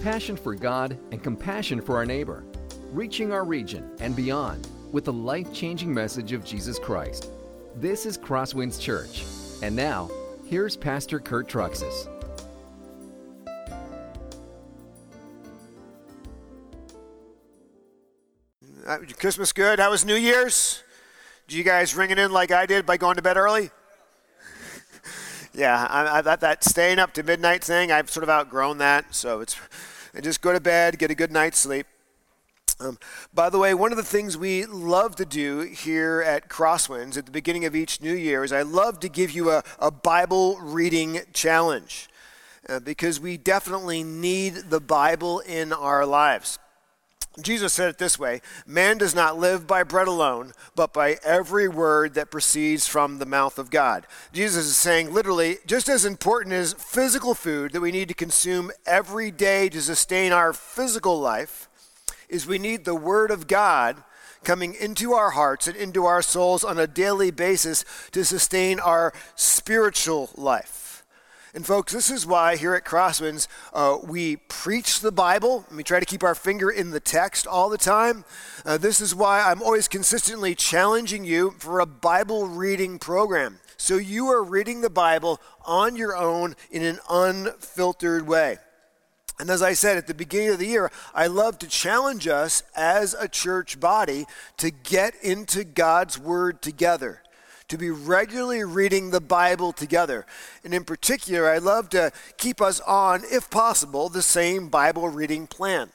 passion for God and compassion for our neighbor, reaching our region and beyond with the life changing message of Jesus Christ. This is Crosswinds Church. And now, here's Pastor Kurt Truxas. Christmas good? How was New Year's? Did you guys ring it in like I did by going to bed early? Yeah, I, I, that, that staying up to midnight thing, I've sort of outgrown that. So it's just go to bed, get a good night's sleep. Um, by the way, one of the things we love to do here at Crosswinds at the beginning of each new year is I love to give you a, a Bible reading challenge uh, because we definitely need the Bible in our lives. Jesus said it this way Man does not live by bread alone, but by every word that proceeds from the mouth of God. Jesus is saying, literally, just as important as physical food that we need to consume every day to sustain our physical life, is we need the Word of God coming into our hearts and into our souls on a daily basis to sustain our spiritual life. And, folks, this is why here at Crosswinds uh, we preach the Bible we try to keep our finger in the text all the time. Uh, this is why I'm always consistently challenging you for a Bible reading program. So you are reading the Bible on your own in an unfiltered way. And as I said at the beginning of the year, I love to challenge us as a church body to get into God's Word together to be regularly reading the Bible together. And in particular, I love to keep us on, if possible, the same Bible reading plan.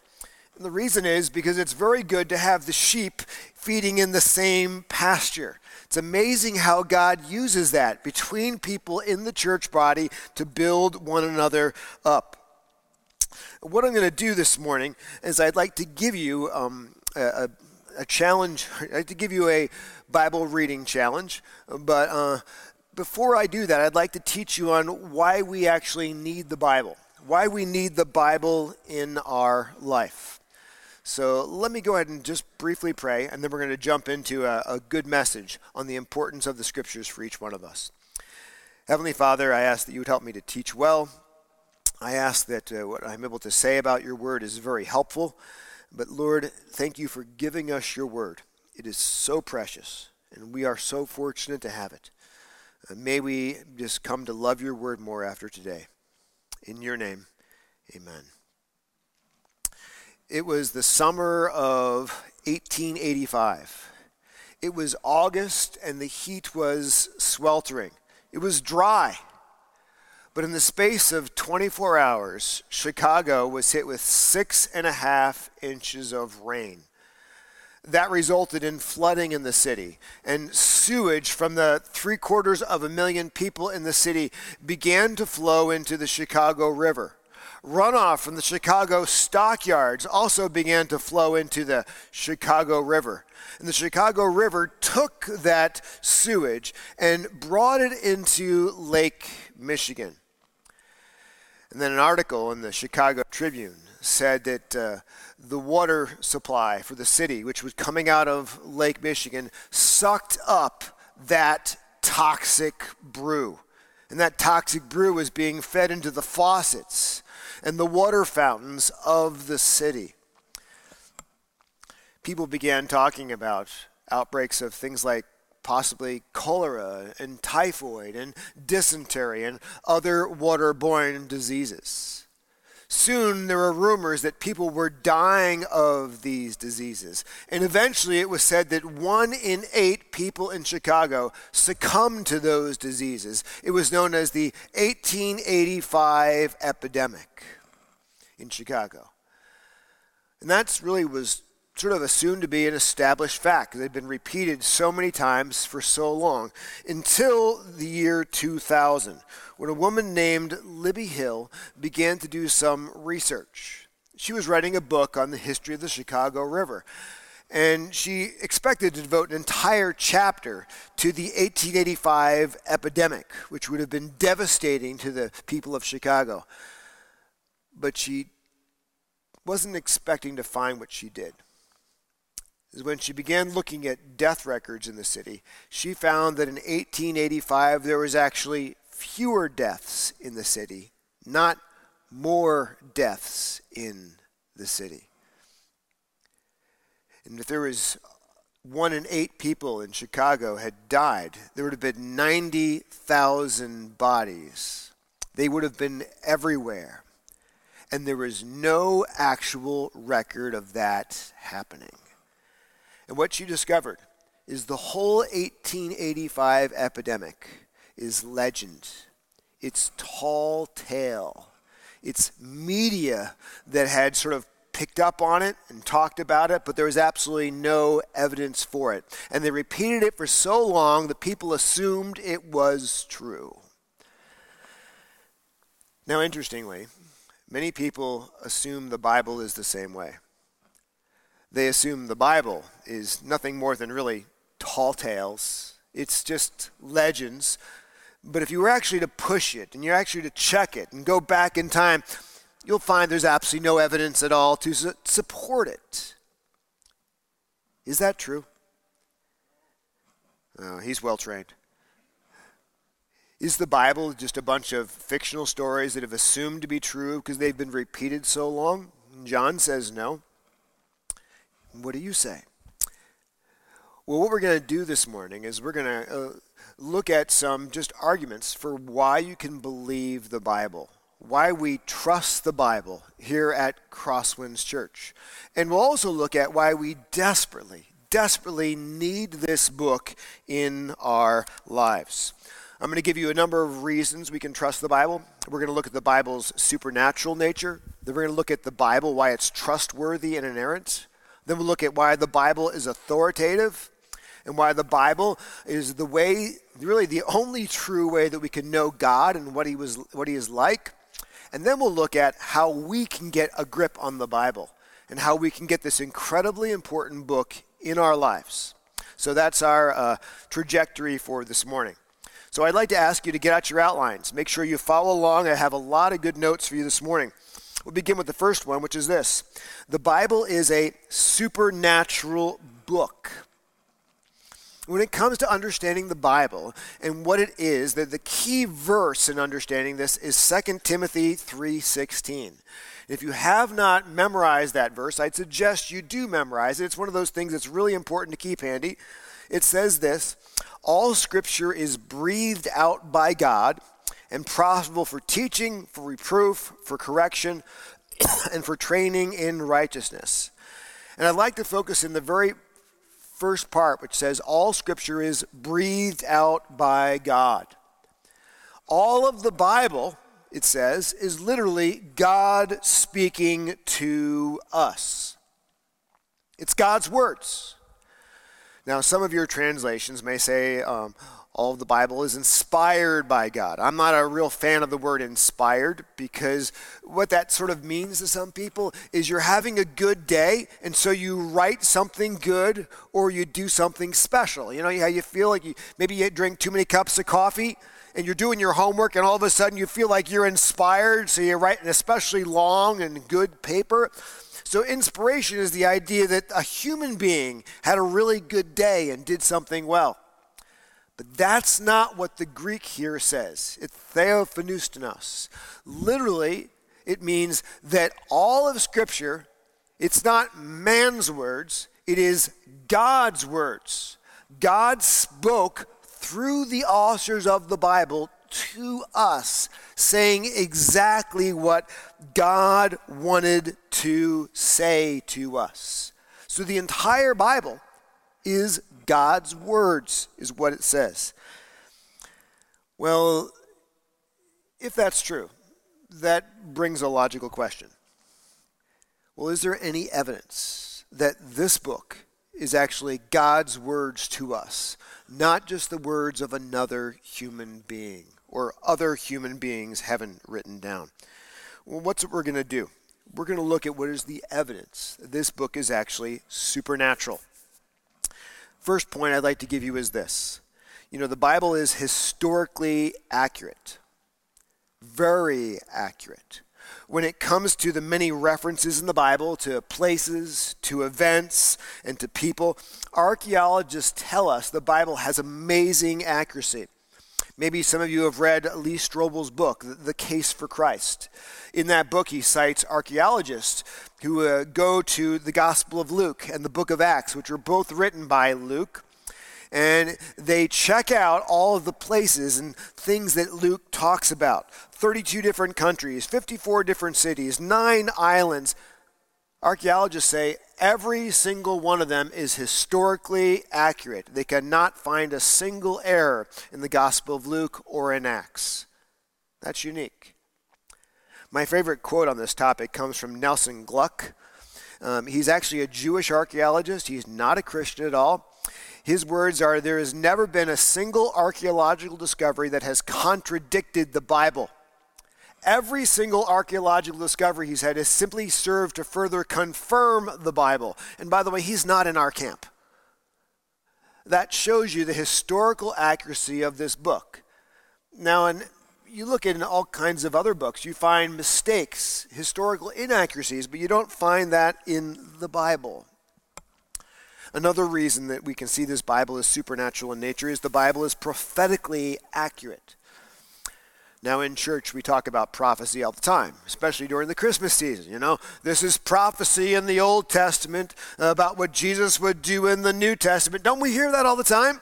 And the reason is because it's very good to have the sheep feeding in the same pasture. It's amazing how God uses that between people in the church body to build one another up. What I'm going to do this morning is I'd like to give you um, a, a challenge. I'd like to give you a Bible reading challenge. But uh, before I do that, I'd like to teach you on why we actually need the Bible, why we need the Bible in our life. So let me go ahead and just briefly pray, and then we're going to jump into a, a good message on the importance of the Scriptures for each one of us. Heavenly Father, I ask that you would help me to teach well. I ask that uh, what I'm able to say about your word is very helpful. But Lord, thank you for giving us your word. It is so precious, and we are so fortunate to have it. Uh, may we just come to love your word more after today. In your name, amen. It was the summer of 1885. It was August, and the heat was sweltering. It was dry. But in the space of 24 hours, Chicago was hit with six and a half inches of rain. That resulted in flooding in the city, and sewage from the three quarters of a million people in the city began to flow into the Chicago River. Runoff from the Chicago stockyards also began to flow into the Chicago River. And the Chicago River took that sewage and brought it into Lake Michigan. And then an article in the Chicago Tribune said that uh, the water supply for the city, which was coming out of Lake Michigan, sucked up that toxic brew. And that toxic brew was being fed into the faucets and the water fountains of the city. People began talking about outbreaks of things like possibly cholera and typhoid and dysentery and other waterborne diseases. Soon there were rumors that people were dying of these diseases. And eventually it was said that one in eight people in Chicago succumbed to those diseases. It was known as the 1885 epidemic in Chicago. And that's really was sort of assumed to be an established fact had been repeated so many times for so long until the year 2000 when a woman named Libby Hill began to do some research. She was writing a book on the history of the Chicago River. And she expected to devote an entire chapter to the 1885 epidemic, which would have been devastating to the people of Chicago. But she wasn't expecting to find what she did when she began looking at death records in the city, she found that in 1885 there was actually fewer deaths in the city, not more deaths in the city. And if there was one in eight people in Chicago had died, there would have been 90,000 bodies. They would have been everywhere. And there was no actual record of that happening. And what she discovered is the whole 1885 epidemic is legend. It's tall tale. It's media that had sort of picked up on it and talked about it, but there was absolutely no evidence for it. And they repeated it for so long that people assumed it was true. Now, interestingly, many people assume the Bible is the same way. They assume the Bible is nothing more than really tall tales, it's just legends. But if you were actually to push it and you're actually to check it and go back in time, you'll find there's absolutely no evidence at all to su- support it. Is that true? Oh, he's well trained. Is the Bible just a bunch of fictional stories that have assumed to be true because they've been repeated so long? John says no. What do you say? Well, what we're going to do this morning is we're going to uh, look at some just arguments for why you can believe the Bible why we trust the Bible here at Crosswinds Church. And we'll also look at why we desperately, desperately need this book in our lives. I'm going to give you a number of reasons we can trust the Bible. We're going to look at the Bible's supernatural nature. Then we're going to look at the Bible, why it's trustworthy and inerrant. Then we'll look at why the Bible is authoritative and why the Bible is the way, really the only true way that we can know God and what he was what he is like. And then we'll look at how we can get a grip on the Bible and how we can get this incredibly important book in our lives. So that's our uh, trajectory for this morning. So I'd like to ask you to get out your outlines. Make sure you follow along. I have a lot of good notes for you this morning. We'll begin with the first one, which is this The Bible is a supernatural book when it comes to understanding the Bible and what it is, that the key verse in understanding this is 2 Timothy 3:16. If you have not memorized that verse, I'd suggest you do memorize it. It's one of those things that's really important to keep handy. It says this, all scripture is breathed out by God and profitable for teaching, for reproof, for correction, and for training in righteousness. And I'd like to focus in the very first part, which says, All scripture is breathed out by God. All of the Bible, it says, is literally God speaking to us. It's God's words. Now, some of your translations may say, um, all of the Bible is inspired by God. I'm not a real fan of the word inspired because what that sort of means to some people is you're having a good day and so you write something good or you do something special. You know how you feel like you maybe you drink too many cups of coffee and you're doing your homework and all of a sudden you feel like you're inspired so you write an especially long and good paper. So, inspiration is the idea that a human being had a really good day and did something well. But that's not what the Greek here says. It's theopneustos. Literally, it means that all of Scripture, it's not man's words, it is God's words. God spoke through the authors of the Bible to us, saying exactly what God wanted to say to us. So the entire Bible is God's words, is what it says. Well, if that's true, that brings a logical question. Well, is there any evidence that this book is actually God's words to us, not just the words of another human being or other human beings haven't written down? Well, what's what we're going to do? We're going to look at what is the evidence this book is actually supernatural. First point I'd like to give you is this. You know, the Bible is historically accurate, very accurate. When it comes to the many references in the Bible to places, to events, and to people, archaeologists tell us the Bible has amazing accuracy. Maybe some of you have read Lee Strobel's book, The Case for Christ. In that book, he cites archaeologists who uh, go to the Gospel of Luke and the book of Acts, which were both written by Luke. And they check out all of the places and things that Luke talks about 32 different countries, 54 different cities, nine islands. Archaeologists say every single one of them is historically accurate. They cannot find a single error in the Gospel of Luke or in Acts. That's unique. My favorite quote on this topic comes from Nelson Glueck. Um, he's actually a Jewish archaeologist, he's not a Christian at all. His words are There has never been a single archaeological discovery that has contradicted the Bible. Every single archaeological discovery he's had has simply served to further confirm the Bible. And by the way, he's not in our camp. That shows you the historical accuracy of this book. Now, and you look at in all kinds of other books, you find mistakes, historical inaccuracies, but you don't find that in the Bible. Another reason that we can see this Bible is supernatural in nature is the Bible is prophetically accurate. Now, in church, we talk about prophecy all the time, especially during the Christmas season. You know, this is prophecy in the Old Testament about what Jesus would do in the New Testament. Don't we hear that all the time?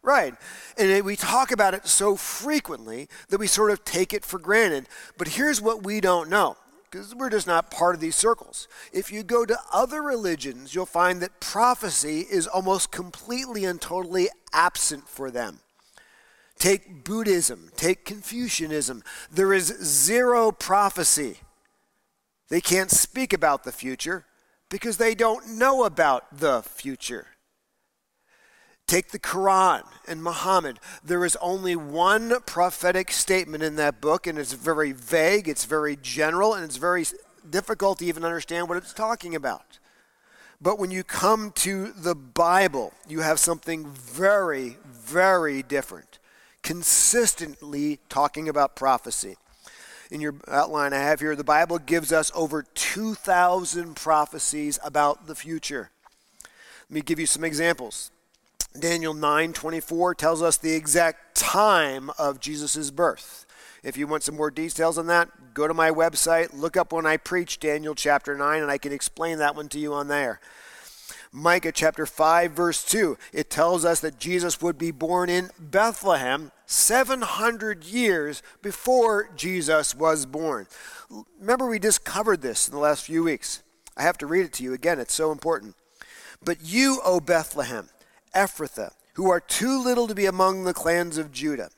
Right. And we talk about it so frequently that we sort of take it for granted. But here's what we don't know because we're just not part of these circles. If you go to other religions, you'll find that prophecy is almost completely and totally absent for them. Take Buddhism, take Confucianism. There is zero prophecy. They can't speak about the future because they don't know about the future. Take the Quran and Muhammad. There is only one prophetic statement in that book, and it's very vague, it's very general, and it's very difficult to even understand what it's talking about. But when you come to the Bible, you have something very, very different consistently talking about prophecy. In your outline I have here, the Bible gives us over 2,000 prophecies about the future. Let me give you some examples. Daniel 9:24 tells us the exact time of Jesus' birth. If you want some more details on that, go to my website, look up when I preach Daniel chapter 9 and I can explain that one to you on there. Micah chapter 5, verse 2, it tells us that Jesus would be born in Bethlehem 700 years before Jesus was born. Remember, we just covered this in the last few weeks. I have to read it to you again, it's so important. But you, O Bethlehem, Ephrathah, who are too little to be among the clans of Judah,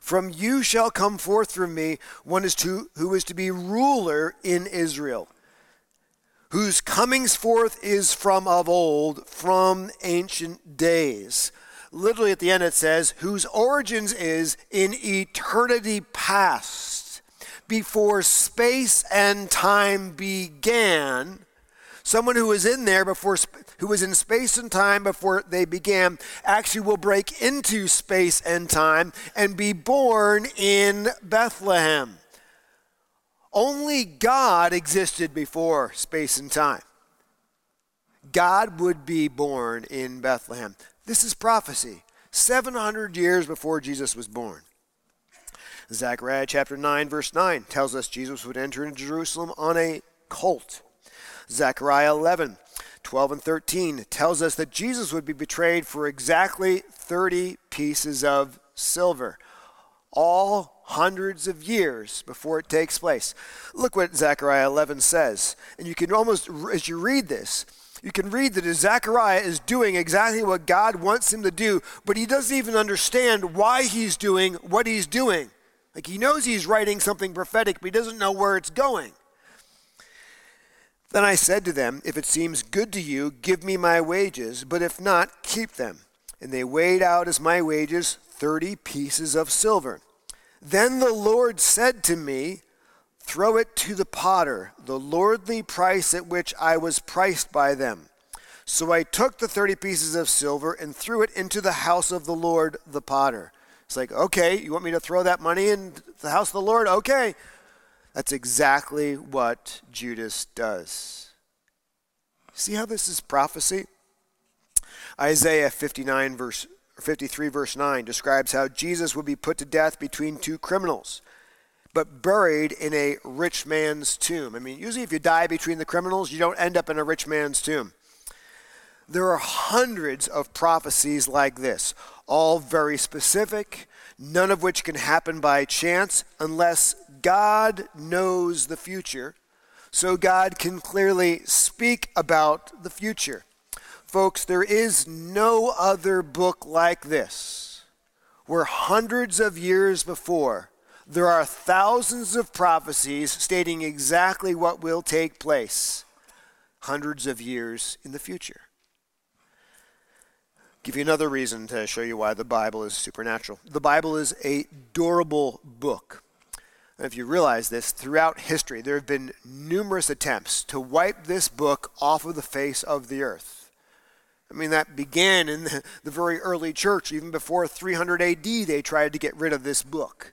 from you shall come forth from me one is to, who is to be ruler in Israel whose comings forth is from of old, from ancient days. Literally at the end it says, whose origins is in eternity past, before space and time began. Someone who was in there before, who was in space and time before they began, actually will break into space and time and be born in Bethlehem. Only God existed before space and time. God would be born in Bethlehem. This is prophecy, 700 years before Jesus was born. Zechariah chapter 9, verse 9 tells us Jesus would enter into Jerusalem on a colt. Zechariah 11, 12 and 13 tells us that Jesus would be betrayed for exactly 30 pieces of silver. All hundreds of years before it takes place. Look what Zechariah 11 says. And you can almost, as you read this, you can read that Zechariah is doing exactly what God wants him to do, but he doesn't even understand why he's doing what he's doing. Like he knows he's writing something prophetic, but he doesn't know where it's going. Then I said to them, If it seems good to you, give me my wages, but if not, keep them. And they weighed out as my wages thirty pieces of silver. Then the Lord said to me, Throw it to the potter, the lordly price at which I was priced by them. So I took the 30 pieces of silver and threw it into the house of the Lord the potter. It's like, okay, you want me to throw that money in the house of the Lord? Okay. That's exactly what Judas does. See how this is prophecy? Isaiah 59, verse 53, verse 9, describes how Jesus would be put to death between two criminals, but buried in a rich man's tomb. I mean, usually if you die between the criminals, you don't end up in a rich man's tomb. There are hundreds of prophecies like this, all very specific, none of which can happen by chance unless God knows the future. So God can clearly speak about the future. Folks, there is no other book like this where hundreds of years before there are thousands of prophecies stating exactly what will take place hundreds of years in the future give you another reason to show you why the Bible is supernatural. The Bible is a durable book. And if you realize this, throughout history, there have been numerous attempts to wipe this book off of the face of the earth. I mean, that began in the, the very early church. Even before 300 AD, they tried to get rid of this book.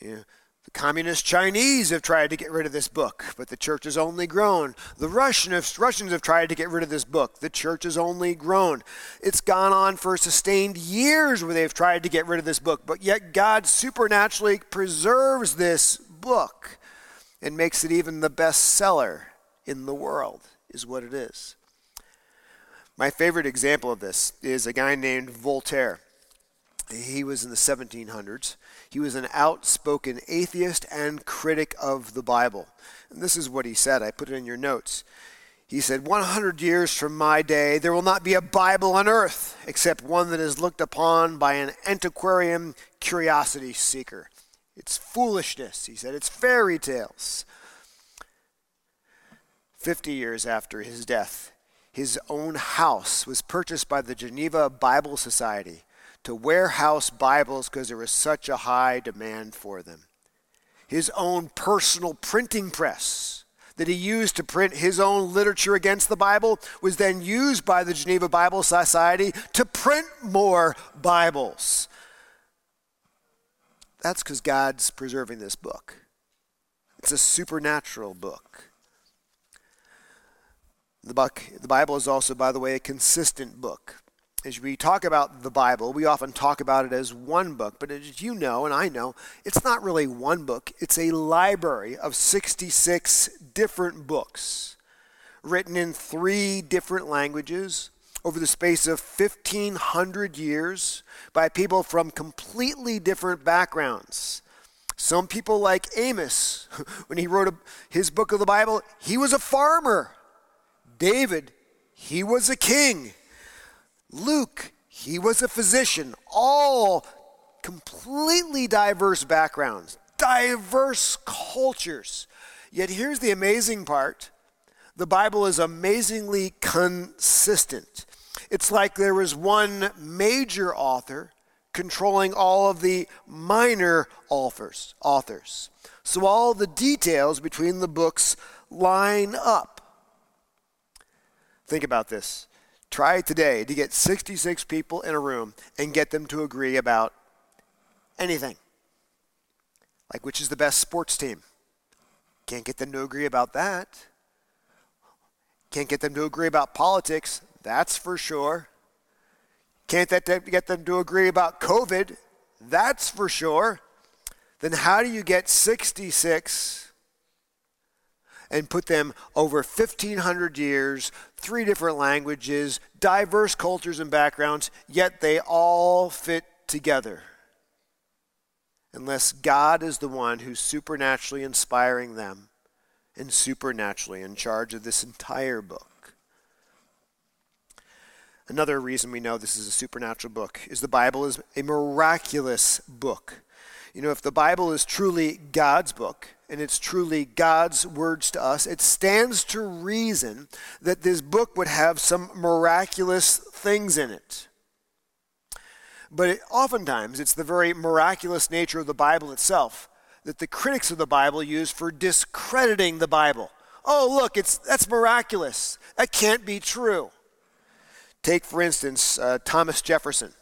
You know, the communist Chinese have tried to get rid of this book, but the church has only grown. The Russian, Russians have tried to get rid of this book. The church has only grown. It's gone on for sustained years where they've tried to get rid of this book, but yet God supernaturally preserves this book and makes it even the best seller in the world, is what it is. My favorite example of this is a guy named Voltaire. He was in the 1700s. He was an outspoken atheist and critic of the Bible. And this is what he said. I put it in your notes. He said, 100 years from my day, there will not be a Bible on earth except one that is looked upon by an antiquarian curiosity seeker. It's foolishness, he said. It's fairy tales. 50 years after his death, his own house was purchased by the Geneva Bible Society to warehouse Bibles because there was such a high demand for them. His own personal printing press that he used to print his own literature against the Bible was then used by the Geneva Bible Society to print more Bibles. That's because God's preserving this book. It's a supernatural book. The, Bible is also, by the way, a consistent book as we talk about the Bible, we often talk about it as one book, but as you know and I know, it's not really one book. It's a library of 66 different books written in three different languages over the space of 1500 years by people from completely different backgrounds. Some people like Amos, when he wrote his book of the Bible, he was a farmer. David, he was a king. Luke, he was a physician, all completely diverse backgrounds, diverse cultures. Yet here's the amazing part the Bible is amazingly consistent. It's like there was one major author controlling all of the minor authors. authors. So all the details between the books line up. Think about this. Try today to get 66 people in a room and get them to agree about anything. Like which is the best sports team. Can't get them to agree about that. Can't get them to agree about politics, that's for sure. Can't that get them to agree about COVID, that's for sure. Then how do you get 66 and put them over 1,500 years, three different languages, diverse cultures and backgrounds, yet they all fit together. Unless God is the one who's supernaturally inspiring them and supernaturally in charge of this entire book. Another reason we know this is a supernatural book is the Bible is a miraculous book. You know, if the Bible is truly God's book, and it's truly God's words to us, it stands to reason that this book would have some miraculous things in it. But it, oftentimes, it's the very miraculous nature of the Bible itself that the critics of the Bible use for discrediting the Bible. Oh, look, it's, that's miraculous. That can't be true. Take, for instance, uh, Thomas Jefferson.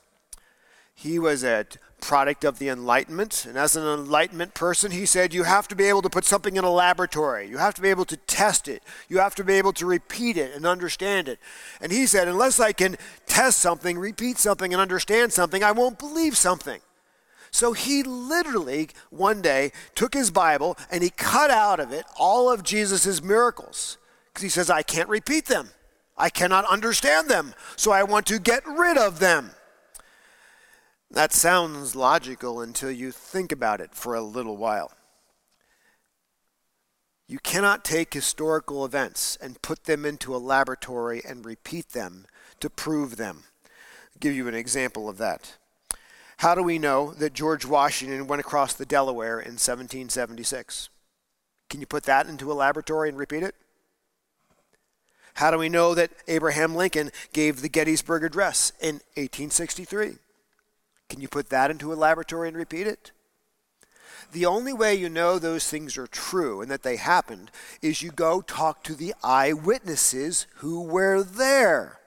He was a product of the Enlightenment. And as an Enlightenment person, he said, you have to be able to put something in a laboratory. You have to be able to test it. You have to be able to repeat it and understand it. And he said, unless I can test something, repeat something, and understand something, I won't believe something. So he literally one day took his Bible and he cut out of it all of Jesus' miracles because he says, I can't repeat them. I cannot understand them. So I want to get rid of them. That sounds logical until you think about it for a little while. You cannot take historical events and put them into a laboratory and repeat them to prove them. I'll give you an example of that. How do we know that George Washington went across the Delaware in 1776? Can you put that into a laboratory and repeat it? How do we know that Abraham Lincoln gave the Gettysburg Address in 1863? Can you put that into a laboratory and repeat it? The only way you know those things are true and that they happened is you go talk to the eyewitnesses who were there.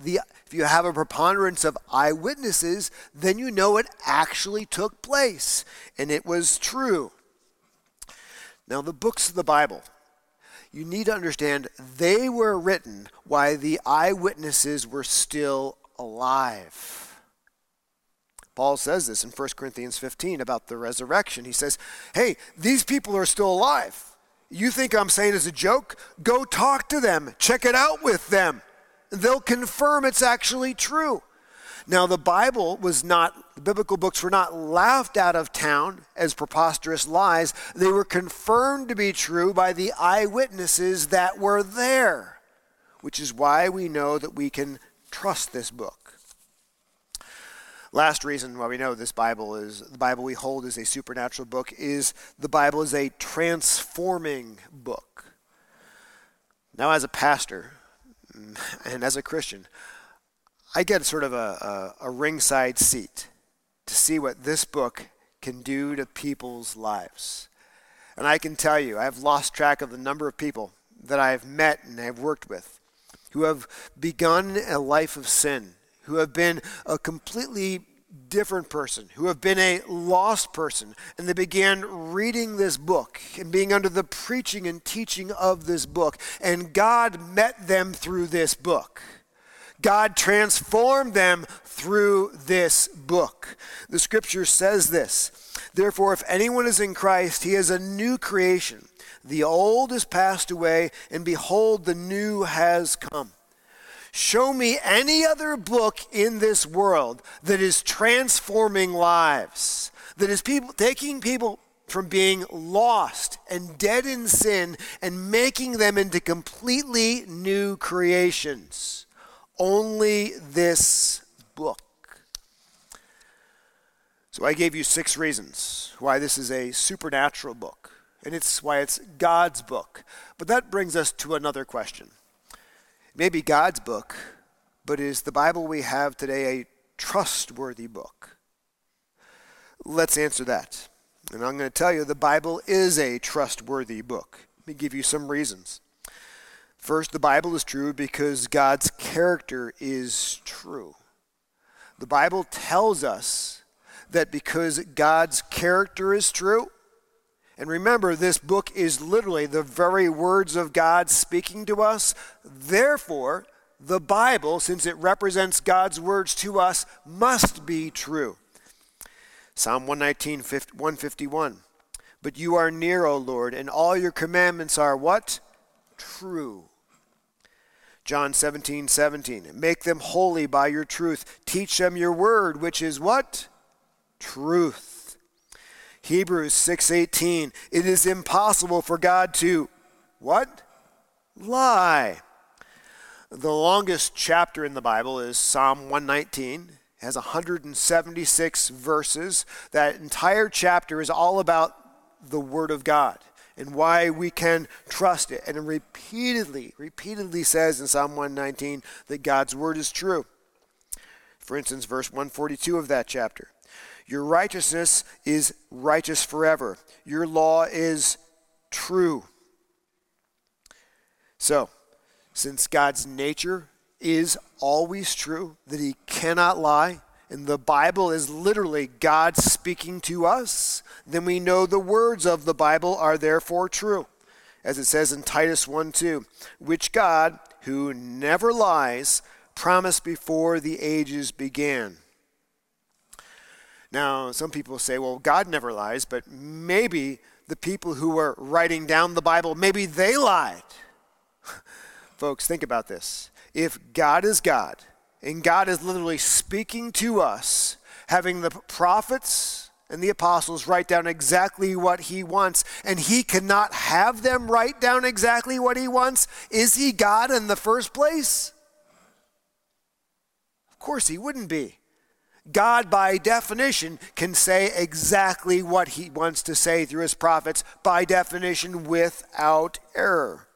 The, if you have a preponderance of eyewitnesses, then you know it actually took place and it was true. Now, the books of the Bible, you need to understand they were written while the eyewitnesses were still alive. Paul says this in 1 Corinthians 15 about the resurrection. He says, Hey, these people are still alive. You think I'm saying as a joke? Go talk to them, check it out with them. They'll confirm it's actually true. Now, the Bible was not, the biblical books were not laughed out of town as preposterous lies. They were confirmed to be true by the eyewitnesses that were there, which is why we know that we can trust this book. Last reason why we know this Bible is the Bible we hold is a supernatural book is the Bible is a transforming book. Now, as a pastor and as a Christian, I get sort of a, a, a ringside seat to see what this book can do to people's lives. And I can tell you, I've lost track of the number of people that I've met and have worked with who have begun a life of sin who have been a completely different person, who have been a lost person, and they began reading this book and being under the preaching and teaching of this book. And God met them through this book. God transformed them through this book. The scripture says this Therefore, if anyone is in Christ, he is a new creation. The old is passed away, and behold, the new has come. Show me any other book in this world that is transforming lives, that is people taking people from being lost and dead in sin and making them into completely new creations. Only this book. So I gave you six reasons why this is a supernatural book, and it's why it's God's book. But that brings us to another question may be God's book, but is the Bible we have today a trustworthy book? Let's answer that. And I'm going to tell you the Bible is a trustworthy book. Let me give you some reasons. First, the Bible is true because God's character is true. The Bible tells us that because God's character is true, and remember, this book is literally the very words of God speaking to us. Therefore, the Bible, since it represents God's words to us, must be true. Psalm 119, 151. But you are near, O Lord, and all your commandments are what? True. John 17, 17. Make them holy by your truth. Teach them your word, which is what? Truth. Hebrews 6:18 It is impossible for God to what? Lie. The longest chapter in the Bible is Psalm 119. It has 176 verses. That entire chapter is all about the word of God and why we can trust it. And it repeatedly, repeatedly says in Psalm 119 that God's word is true. For instance, verse 142 of that chapter. Your righteousness is righteous forever. Your law is true. So, since God's nature is always true, that he cannot lie, and the Bible is literally God speaking to us, then we know the words of the Bible are therefore true. As it says in Titus 1 2, which God, who never lies, promised before the ages began. Now, some people say, well, God never lies, but maybe the people who were writing down the Bible, maybe they lied. Folks, think about this. If God is God, and God is literally speaking to us, having the prophets and the apostles write down exactly what he wants, and he cannot have them write down exactly what he wants, is he God in the first place? Of course, he wouldn't be. God, by definition, can say exactly what he wants to say through his prophets, by definition, without error.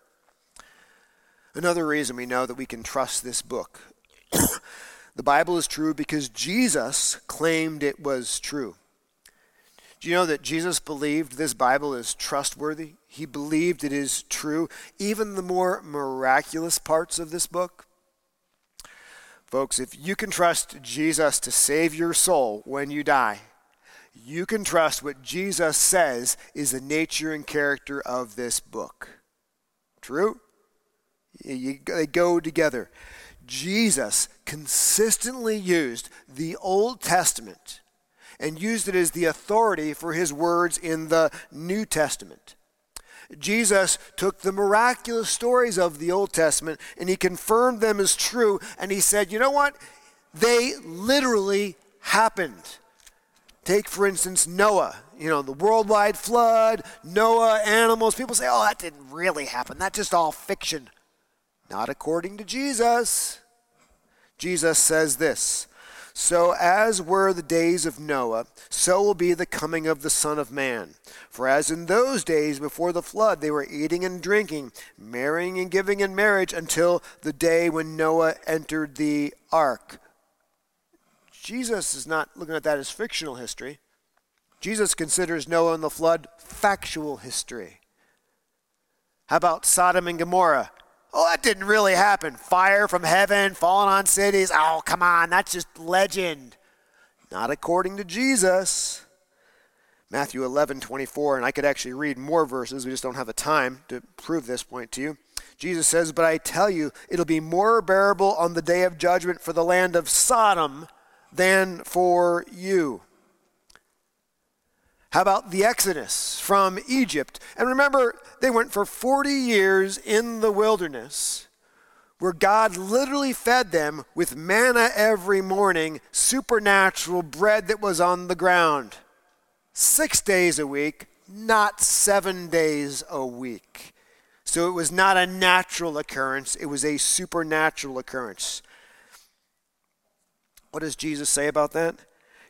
Another reason we know that we can trust this book the Bible is true because Jesus claimed it was true. Do you know that Jesus believed this Bible is trustworthy? He believed it is true, even the more miraculous parts of this book. Folks, if you can trust Jesus to save your soul when you die, you can trust what Jesus says is the nature and character of this book. True? You, they go together. Jesus consistently used the Old Testament and used it as the authority for his words in the New Testament. Jesus took the miraculous stories of the Old Testament and he confirmed them as true. And he said, you know what? They literally happened. Take, for instance, Noah, you know, the worldwide flood, Noah, animals. People say, oh, that didn't really happen. That's just all fiction. Not according to Jesus. Jesus says this so as were the days of Noah, so will be the coming of the Son of Man. For as in those days before the flood they were eating and drinking, marrying and giving in marriage until the day when Noah entered the ark. Jesus is not looking at that as fictional history. Jesus considers Noah and the flood factual history. How about Sodom and Gomorrah? Oh, that didn't really happen. Fire from heaven falling on cities. Oh, come on, that's just legend. Not according to Jesus. Matthew 11, 24, and I could actually read more verses. We just don't have the time to prove this point to you. Jesus says, But I tell you, it'll be more bearable on the day of judgment for the land of Sodom than for you. How about the Exodus from Egypt? And remember, they went for 40 years in the wilderness where God literally fed them with manna every morning, supernatural bread that was on the ground. Six days a week, not seven days a week. So it was not a natural occurrence, it was a supernatural occurrence. What does Jesus say about that?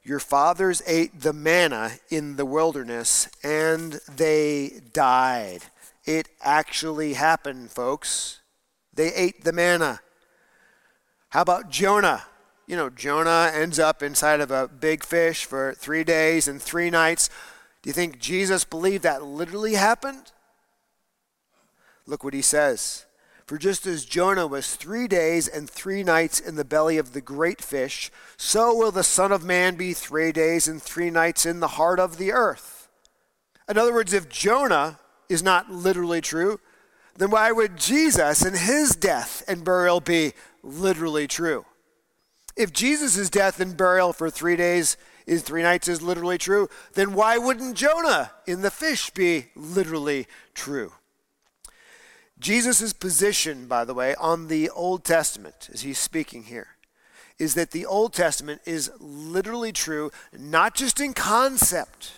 Your fathers ate the manna in the wilderness and they died. It actually happened, folks. They ate the manna. How about Jonah? You know, Jonah ends up inside of a big fish for three days and three nights. Do you think Jesus believed that literally happened? Look what he says. For just as Jonah was three days and three nights in the belly of the great fish, so will the Son of Man be three days and three nights in the heart of the earth. In other words, if Jonah is not literally true, then why would Jesus and his death and burial be literally true? If Jesus' death and burial for three days is three nights is literally true, then why wouldn't Jonah in the fish be literally true? Jesus' position, by the way, on the Old Testament, as he's speaking here, is that the Old Testament is literally true, not just in concept,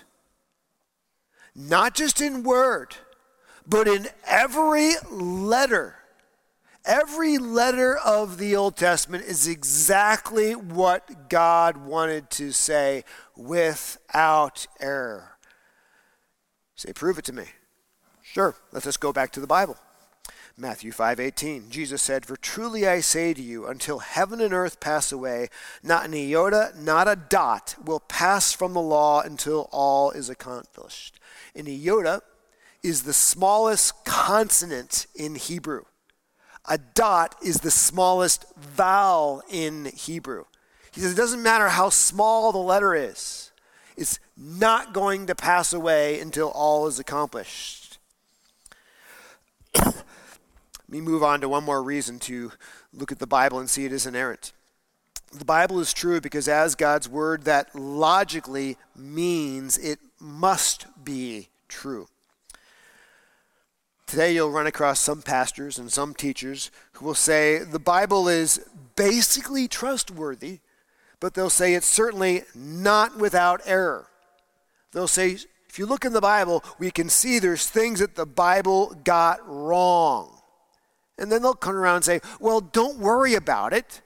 not just in word, but in every letter. Every letter of the Old Testament is exactly what God wanted to say without error. Say, prove it to me. Sure, let's just go back to the Bible. Matthew 5:18 Jesus said, "For truly I say to you, until heaven and earth pass away, not an iota, not a dot will pass from the law until all is accomplished." An iota is the smallest consonant in Hebrew. A dot is the smallest vowel in Hebrew. He says, it doesn't matter how small the letter is, it's not going to pass away until all is accomplished. Let me move on to one more reason to look at the Bible and see it as inerrant. The Bible is true because, as God's word, that logically means it must be true. Today, you'll run across some pastors and some teachers who will say the Bible is basically trustworthy, but they'll say it's certainly not without error. They'll say, if you look in the Bible, we can see there's things that the Bible got wrong. And then they'll come around and say, well, don't worry about it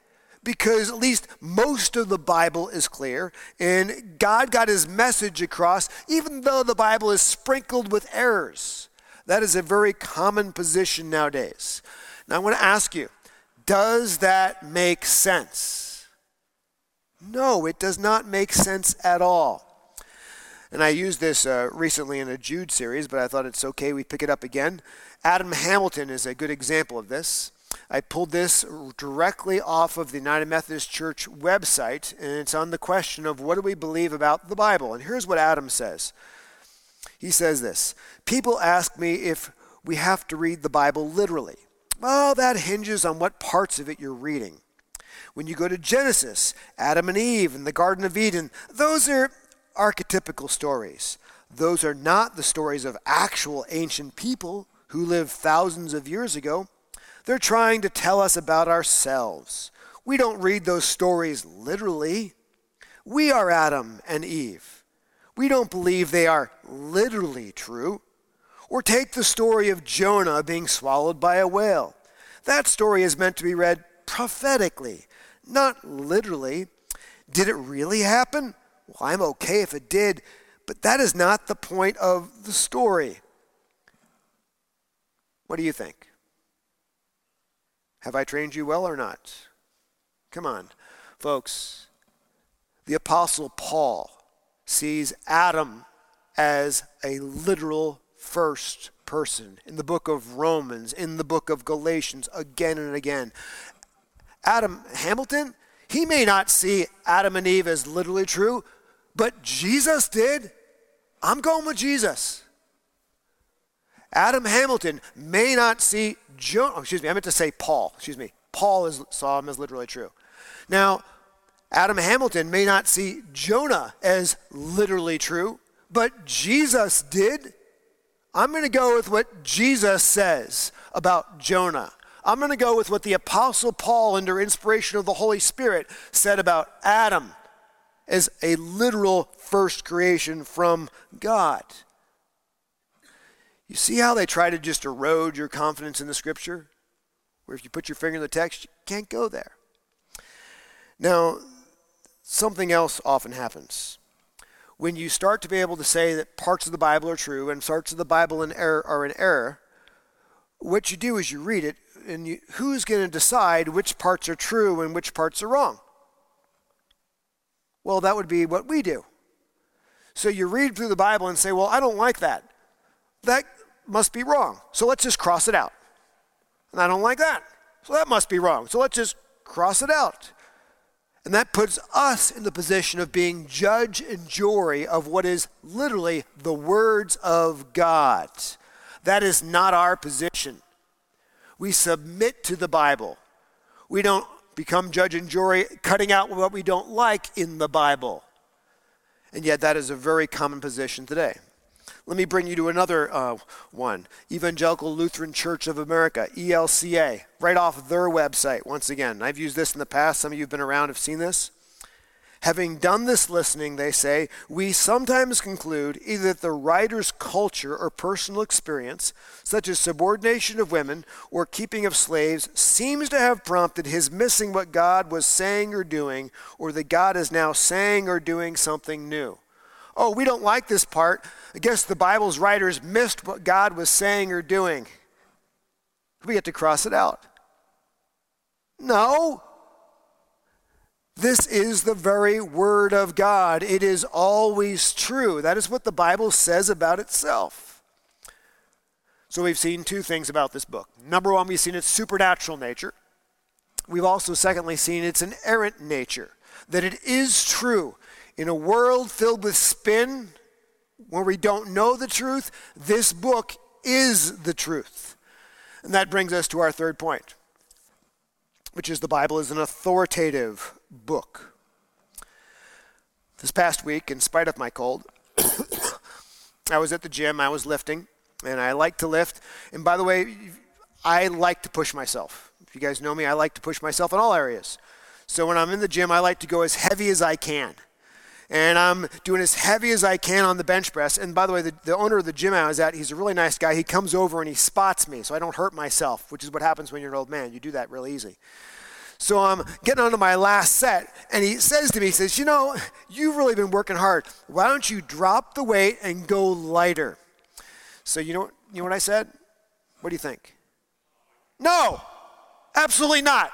because at least most of the Bible is clear and God got his message across, even though the Bible is sprinkled with errors. That is a very common position nowadays. Now, I want to ask you does that make sense? No, it does not make sense at all. And I used this uh, recently in a Jude series, but I thought it's okay we pick it up again. Adam Hamilton is a good example of this. I pulled this directly off of the United Methodist Church website, and it's on the question of what do we believe about the Bible. And here's what Adam says He says this People ask me if we have to read the Bible literally. Well, that hinges on what parts of it you're reading. When you go to Genesis, Adam and Eve in the Garden of Eden, those are archetypical stories. Those are not the stories of actual ancient people who lived thousands of years ago. They're trying to tell us about ourselves. We don't read those stories literally. We are Adam and Eve. We don't believe they are literally true. Or take the story of Jonah being swallowed by a whale. That story is meant to be read prophetically, not literally. Did it really happen? Well, I'm okay if it did, but that is not the point of the story. What do you think? Have I trained you well or not? Come on, folks. The Apostle Paul sees Adam as a literal first person in the book of Romans, in the book of Galatians, again and again. Adam Hamilton, he may not see Adam and Eve as literally true, but Jesus did. I'm going with Jesus. Adam Hamilton may not see Jonah. Oh, excuse me, I meant to say Paul. Excuse me. Paul is, saw him as literally true. Now, Adam Hamilton may not see Jonah as literally true, but Jesus did. I'm going to go with what Jesus says about Jonah. I'm going to go with what the Apostle Paul, under inspiration of the Holy Spirit, said about Adam as a literal first creation from God. You see how they try to just erode your confidence in the scripture? Where if you put your finger in the text, you can't go there. Now, something else often happens. When you start to be able to say that parts of the Bible are true and parts of the Bible in error are in error, what you do is you read it, and you, who's going to decide which parts are true and which parts are wrong? Well, that would be what we do. So you read through the Bible and say, well, I don't like that. That must be wrong. So let's just cross it out. And I don't like that. So that must be wrong. So let's just cross it out. And that puts us in the position of being judge and jury of what is literally the words of God. That is not our position. We submit to the Bible. We don't become judge and jury, cutting out what we don't like in the Bible. And yet, that is a very common position today. Let me bring you to another uh, one Evangelical Lutheran Church of America, ELCA, right off their website. Once again, I've used this in the past. Some of you have been around have seen this. Having done this listening, they say, we sometimes conclude either that the writer's culture or personal experience, such as subordination of women or keeping of slaves, seems to have prompted his missing what God was saying or doing, or that God is now saying or doing something new oh, we don't like this part. I guess the Bible's writers missed what God was saying or doing. We get to cross it out. No. This is the very Word of God. It is always true. That is what the Bible says about itself. So we've seen two things about this book. Number one, we've seen its supernatural nature. We've also, secondly, seen its inerrant nature that it is true. In a world filled with spin, where we don't know the truth, this book is the truth. And that brings us to our third point, which is the Bible is an authoritative book. This past week, in spite of my cold, I was at the gym, I was lifting, and I like to lift. And by the way, I like to push myself. If you guys know me, I like to push myself in all areas. So when I'm in the gym, I like to go as heavy as I can. And I'm doing as heavy as I can on the bench press. And by the way, the, the owner of the gym I was at, he's a really nice guy. He comes over and he spots me so I don't hurt myself, which is what happens when you're an old man. You do that real easy. So I'm getting onto my last set, and he says to me, he says, You know, you've really been working hard. Why don't you drop the weight and go lighter? So you know, you know what I said? What do you think? No, absolutely not.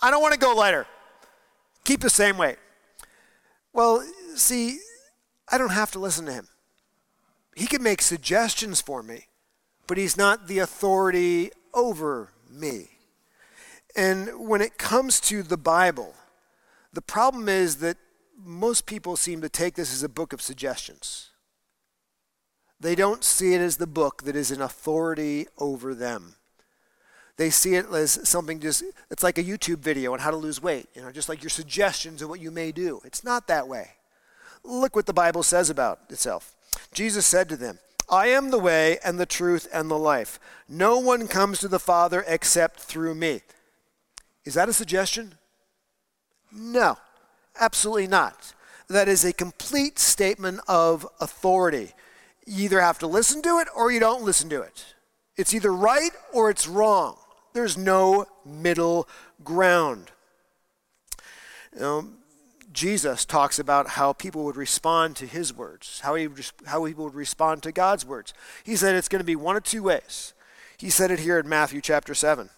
I don't want to go lighter. Keep the same weight. Well, see, I don't have to listen to him. He can make suggestions for me, but he's not the authority over me. And when it comes to the Bible, the problem is that most people seem to take this as a book of suggestions. They don't see it as the book that is an authority over them. They see it as something just, it's like a YouTube video on how to lose weight, you know, just like your suggestions of what you may do. It's not that way. Look what the Bible says about itself. Jesus said to them, I am the way and the truth and the life. No one comes to the Father except through me. Is that a suggestion? No, absolutely not. That is a complete statement of authority. You either have to listen to it or you don't listen to it. It's either right or it's wrong. There's no middle ground. Jesus talks about how people would respond to his words, how, he, how people would respond to God's words. He said it's going to be one of two ways. He said it here in Matthew chapter 7.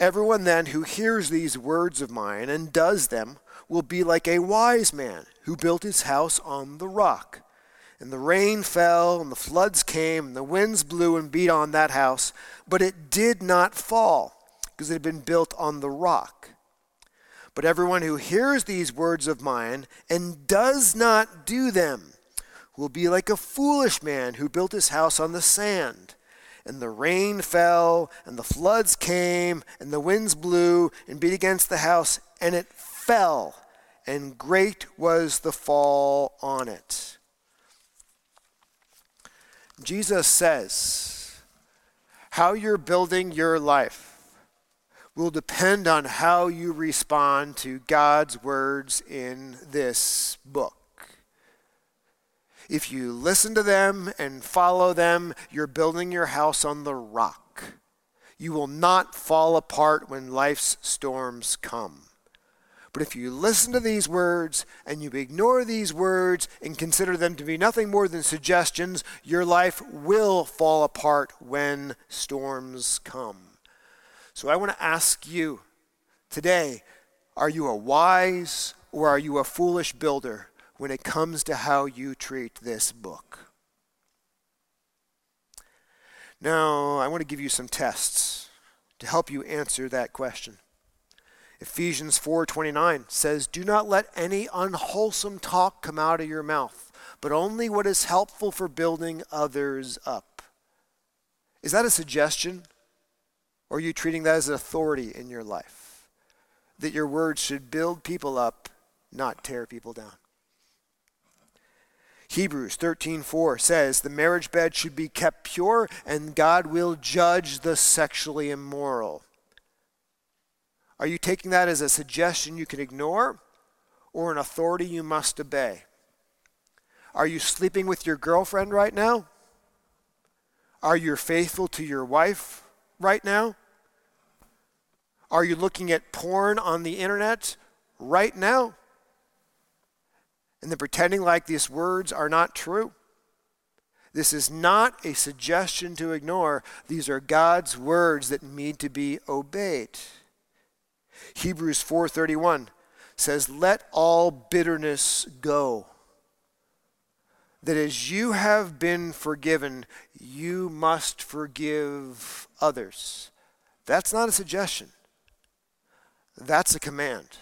Everyone then who hears these words of mine and does them will be like a wise man who built his house on the rock. And the rain fell, and the floods came, and the winds blew and beat on that house, but it did not fall, because it had been built on the rock. But everyone who hears these words of mine and does not do them will be like a foolish man who built his house on the sand and the rain fell, and the floods came, and the winds blew and beat against the house, and it fell, and great was the fall on it. Jesus says, how you're building your life will depend on how you respond to God's words in this book. If you listen to them and follow them, you're building your house on the rock. You will not fall apart when life's storms come. But if you listen to these words and you ignore these words and consider them to be nothing more than suggestions, your life will fall apart when storms come. So I want to ask you today are you a wise or are you a foolish builder? when it comes to how you treat this book. Now, I want to give you some tests to help you answer that question. Ephesians 4:29 says, "Do not let any unwholesome talk come out of your mouth, but only what is helpful for building others up." Is that a suggestion? Or are you treating that as an authority in your life? That your words should build people up, not tear people down. Hebrews 13:4 says the marriage bed should be kept pure and God will judge the sexually immoral. Are you taking that as a suggestion you can ignore or an authority you must obey? Are you sleeping with your girlfriend right now? Are you faithful to your wife right now? Are you looking at porn on the internet right now? and then pretending like these words are not true. This is not a suggestion to ignore. These are God's words that need to be obeyed. Hebrews 4:31 says, "Let all bitterness go." That as you have been forgiven, you must forgive others. That's not a suggestion. That's a command.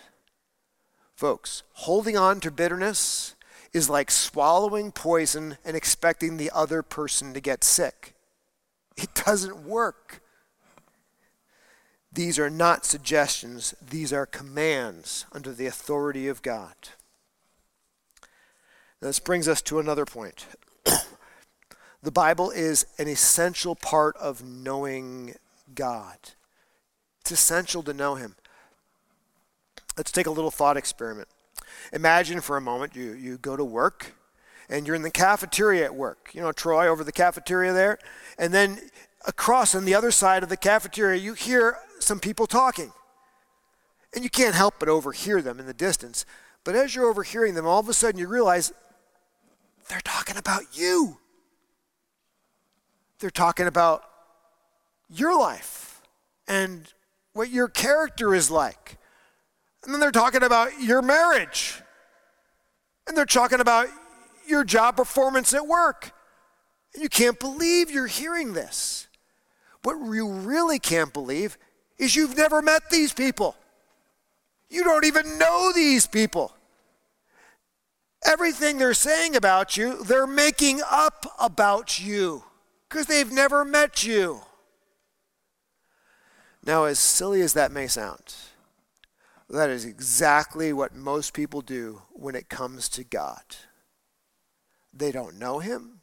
Folks, holding on to bitterness is like swallowing poison and expecting the other person to get sick. It doesn't work. These are not suggestions, these are commands under the authority of God. This brings us to another point. the Bible is an essential part of knowing God. It's essential to know Him. Let's take a little thought experiment. Imagine for a moment you, you go to work and you're in the cafeteria at work. You know, Troy over the cafeteria there. And then across on the other side of the cafeteria, you hear some people talking. And you can't help but overhear them in the distance. But as you're overhearing them, all of a sudden you realize they're talking about you. They're talking about your life and what your character is like. And then they're talking about your marriage. And they're talking about your job performance at work. And you can't believe you're hearing this. What you really can't believe is you've never met these people. You don't even know these people. Everything they're saying about you, they're making up about you because they've never met you. Now, as silly as that may sound, that is exactly what most people do when it comes to God. They don't know Him.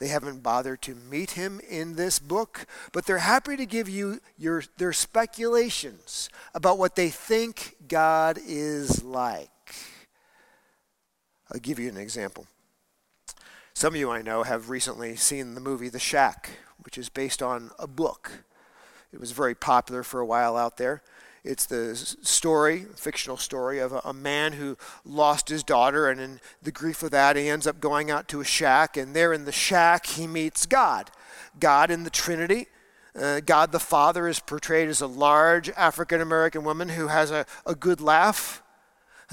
They haven't bothered to meet Him in this book, but they're happy to give you your, their speculations about what they think God is like. I'll give you an example. Some of you I know have recently seen the movie The Shack, which is based on a book. It was very popular for a while out there. It's the story, fictional story, of a, a, man who lost his daughter, and in the grief of that, he ends up going out to a shack, and there in the shack, he meets God. God in the Trinity. Uh, God the Father is portrayed as a large African American woman who has a, a good laugh.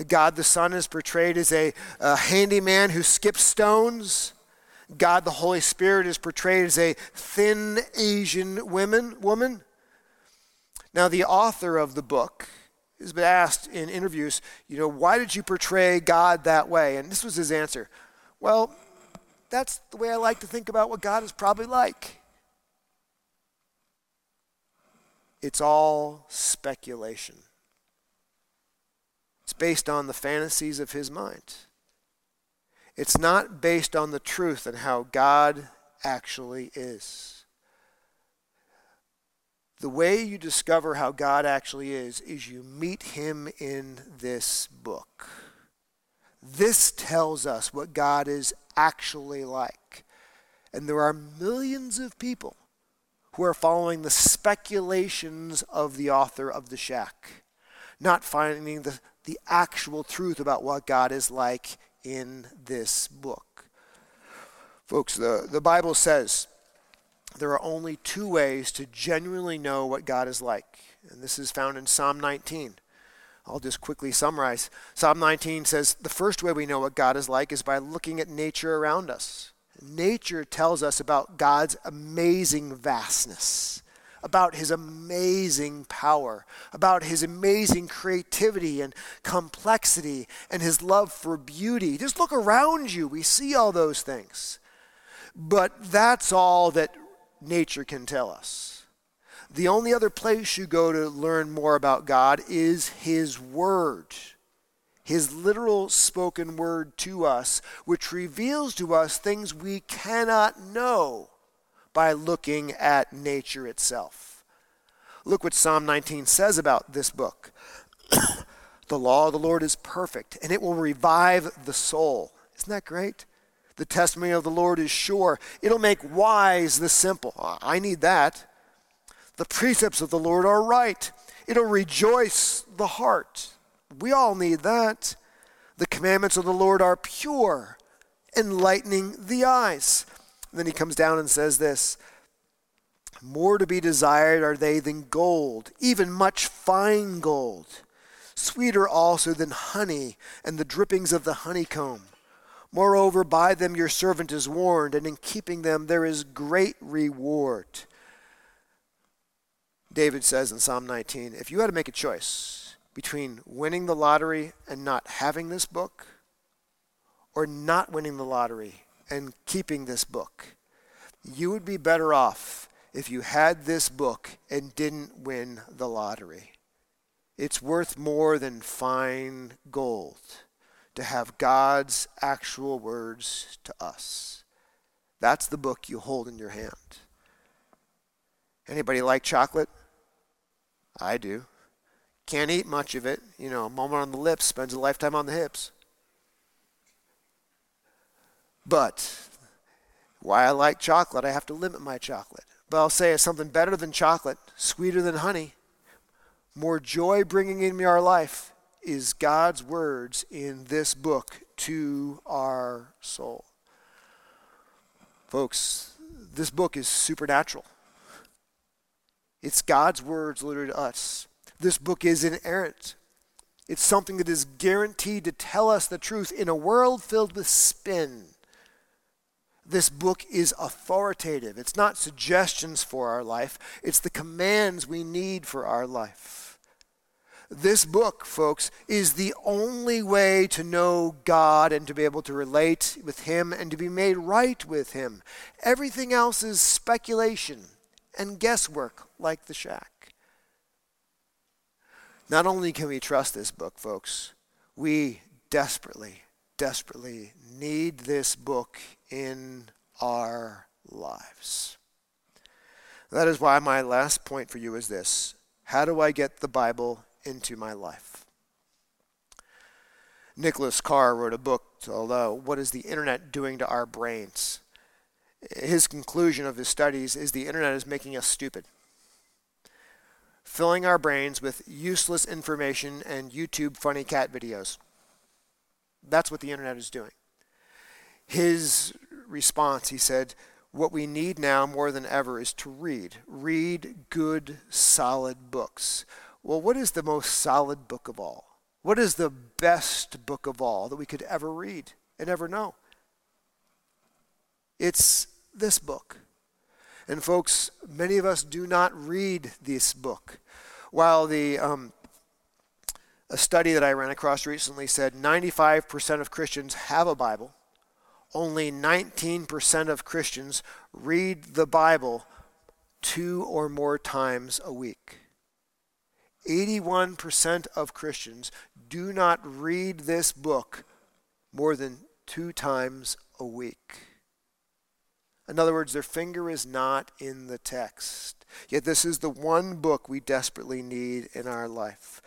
God the Son is portrayed as a, a handyman who skips stones. God the Holy Spirit is portrayed as a thin Asian woman. woman. Now, the author of the book has been asked in interviews, you know, why did you portray God that way? And this was his answer. Well, that's the way I like to think about what God is probably like. It's all speculation. It's based on the fantasies of his mind. It's not based on the truth and how God actually is. The way you discover how God actually is is you meet him in this book. This tells us what God is actually like. And there are millions of people who are following the speculations of the author of The Shack, not finding the the actual truth about what God is like in this book. Folks, the, the Bible says there are only two ways to genuinely know what God is like. And this is found in Psalm 19. I'll just quickly summarize. Psalm 19 says the first way we know what God is like is by looking at nature around us. Nature tells us about God's amazing vastness about his amazing power, about his amazing creativity and complexity, and his love for beauty. Just look around you, we see all those things. But that's all that nature can tell us. The only other place you go to learn more about God is his word his literal spoken word to us, which reveals to us things we cannot know by looking at nature itself. Look what Psalm 19 says about this book. the law of the Lord is perfect, and it will revive the soul. Isn't that great? The testimony of the Lord is sure. It'll make wise the simple. Ah, I need that. The precepts of the Lord are right. It'll rejoice the heart. We all need that. The commandments of the Lord are pure, enlightening the eyes. And then he comes down and says this More to be desired are they than gold, even much fine gold, sweeter also than honey and the drippings of the honeycomb. Moreover, by them your servant is warned, and in keeping them there is great reward. David says in Psalm 19 if you had to make a choice between winning the lottery and not having this book, or not winning the lottery and keeping this book. You would be better off if you had this book and didn't win the lottery. It's worth more than fine gold to have God's actual words to us. That's the book you hold in your hand. Anybody like chocolate? I do. Can't eat much of it. You know, a moment on the lips spends a lifetime on the hips. But why I like chocolate, I have to limit my chocolate. But I'll say it's something better than chocolate, sweeter than honey, more joy bringing in our life is God's words in this book to our soul. Folks, this book is supernatural. It's God's words literally to us. This book is inerrant. It's something that is guaranteed to tell us the truth in a world filled with spin. This book is authoritative. It's not suggestions for our life, it's the commands we need for our life. This book, folks, is the only way to know God and to be able to relate with Him and to be made right with Him. Everything else is speculation and guesswork, like the shack. Not only can we trust this book, folks, we desperately, desperately need this book in our lives. That is why my last point for you is this How do I get the Bible into my life? Nicholas Carr wrote a book called uh, What is the Internet Doing to Our Brains? His conclusion of his studies is the Internet is making us stupid filling our brains with useless information and YouTube funny cat videos. That's what the internet is doing. His response, he said, what we need now more than ever is to read. Read good, solid books. Well, what is the most solid book of all? What is the best book of all that we could ever read and ever know? It's this book. And folks, many of us do not read this book. While the um, a study that I ran across recently said 95% of Christians have a Bible, only 19% of Christians read the Bible two or more times a week. 81% of Christians do not read this book more than two times a week. In other words, their finger is not in the text. Yet this is the one book we desperately need in our life.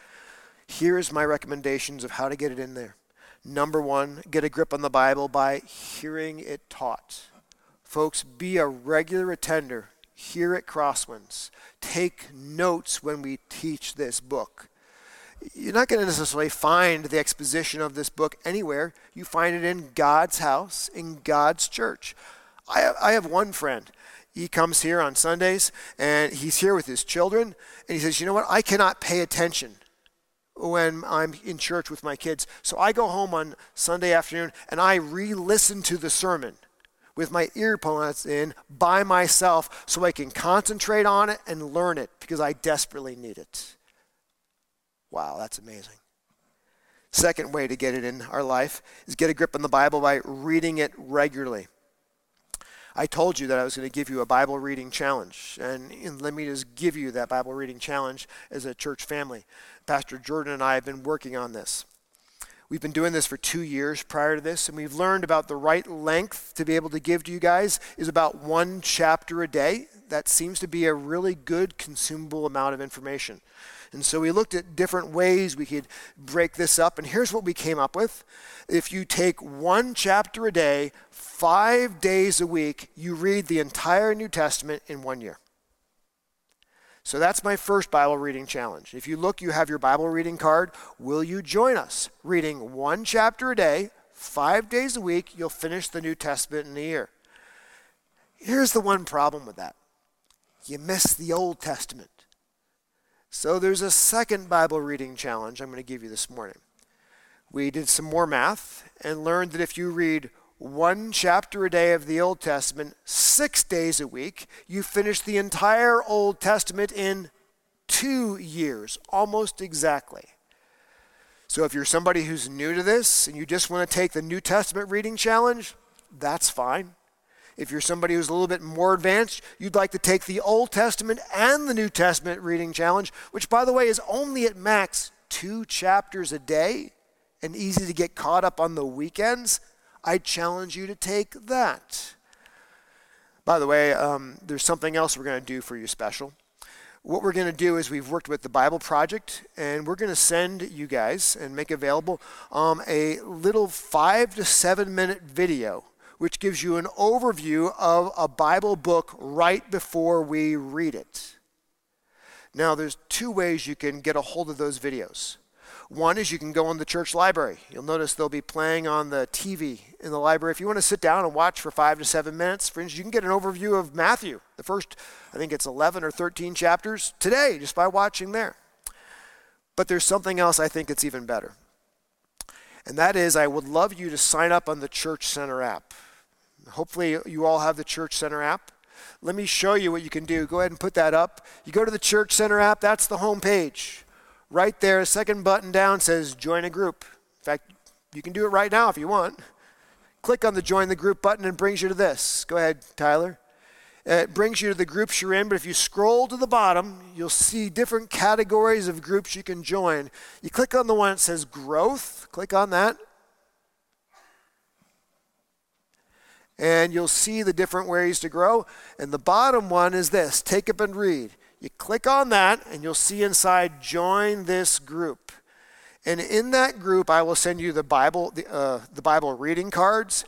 Here's my recommendations of how to get it in there. Number one, get a grip on the Bible by hearing it taught. Folks, be a regular attender here at Crosswinds. Take notes when we teach this book. You're not going to necessarily find the exposition of this book anywhere. You find it in God's house, in God's church. I have, I have one friend. He comes here on Sundays and he's here with his children and he says, You know what? I cannot pay attention when I'm in church with my kids. So I go home on Sunday afternoon and I re listen to the sermon with my earphones in by myself so I can concentrate on it and learn it because I desperately need it. Wow, that's amazing. Second way to get it in our life is get a grip on the Bible by reading it regularly. I told you that I was going to give you a Bible reading challenge. And, and, let me just give you that Bible reading challenge as a church family. Pastor Jordan and I have been working on this. We've been doing this for two years prior to this, and we've learned about the right length to be able to give to you guys is about one chapter a day. That seems to be a really good consumable amount of information. And so we looked at different ways we could break this up, and here's what we came up with. If you take one chapter a day, five days a week, you read the entire New Testament in one year. So that's my first Bible reading challenge. If you look, you have your Bible reading card. Will you join us? Reading one chapter a day, five days a week, you'll finish the New Testament in a year. Here's the one problem with that you miss the Old Testament. So there's a second Bible reading challenge I'm going to give you this morning. We did some more math and learned that if you read one chapter a day of the Old Testament six days a week, you finish the entire Old Testament in two years, almost exactly. So if you're somebody who's new to this and you just want to take the New Testament reading challenge, that's fine. If you're somebody who's a little bit more advanced, you'd like to take the Old Testament and the New Testament reading challenge, which, by the way, is only at max two chapters a day and easy to get caught up on the weekends, I challenge you to take that. By the way, um, there's something else we're going to do for you special. What we're going to do is we've worked with the Bible Project, and we're going to send you guys and make available um, a little five to seven minute video, which gives you an overview of a Bible book right before we read it. Now, there's two ways you can get a hold of those videos. One is you can go in the church library. You'll notice they'll be playing on the TV in the library. If you want to sit down and watch for five to seven minutes, instance, you can get an overview of Matthew, the first, I think it's 11 or 13 chapters today, just by watching there. But there's something else I think that's even better. And that is, I would love you to sign up on the Church Center app. Hopefully, you all have the Church Center app. Let me show you what you can do. Go ahead and put that up. You go to the Church Center app, that's the home page right there, second button down says join a group. In fact, you can do it right now if you want. Click on the join the group button and brings you to this. Go ahead, Tyler. It brings you to the groups you're in, but if you scroll to the bottom, you'll see different categories of groups you can join. You click on the one that says growth, click on that. And you'll see the different ways to grow. And the bottom one is this take up and read. You click on that, and you'll see inside join this group. And in that group, I will send you the Bible, the, uh, the Bible reading cards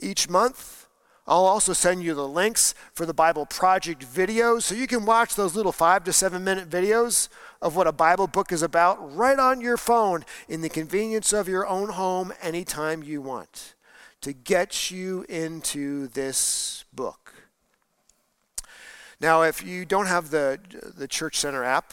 each month. I'll also send you the links for the Bible Project videos so you can watch those little five to seven minute videos of what a Bible book is about right on your phone in the convenience of your own home anytime you want to get you into this book. Now, if you don't have the, the Church Center app,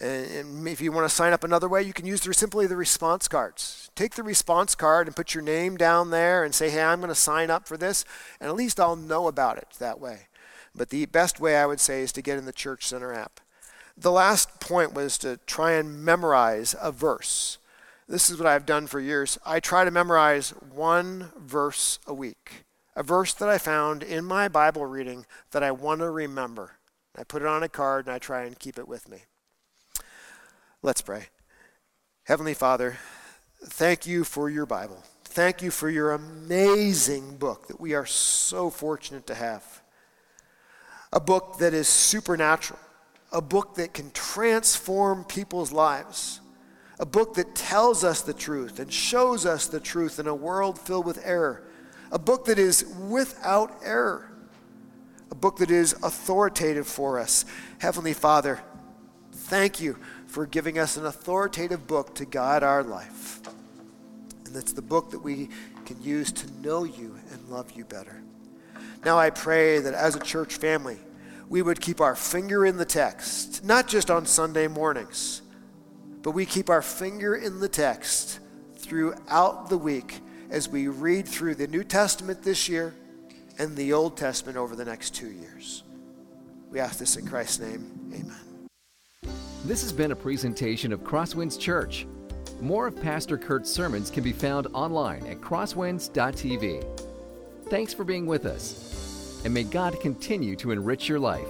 and if you want to sign up another way, you can use the, simply the response cards. Take the response card and put your name down there and say, hey, I'm going to sign up for this, and at least I'll know about it that way. But the best way I would say is to get in the Church Center app. The last point was to try and memorize a verse. This is what I've done for years. I try to memorize one verse a week a verse that I found in my Bible reading that I want to remember. I put it on a card and I try and keep it with me. Let's pray. Heavenly Father, thank you for your Bible. Thank you for your amazing book that we are so fortunate to have. A book that is supernatural, a book that can transform people's lives, a book that tells us the truth and shows us the truth in a world filled with error a book that is without error, a book that is authoritative for us. Heavenly Father, thank you for giving us an authoritative book to guide our life. And that's the book that we can use to know you and love you better. Now I pray that as a church family, we would keep our finger in the text, not just on Sunday mornings, but we keep our finger in the text throughout the week as we read through the New Testament this year and the Old Testament over the next two years. We ask this in Christ's name. Amen. This has been a presentation of Crosswinds Church. More of Pastor Kurt's sermons can be found online at crosswinds.tv. Thanks for being with us, and may God continue to enrich your life.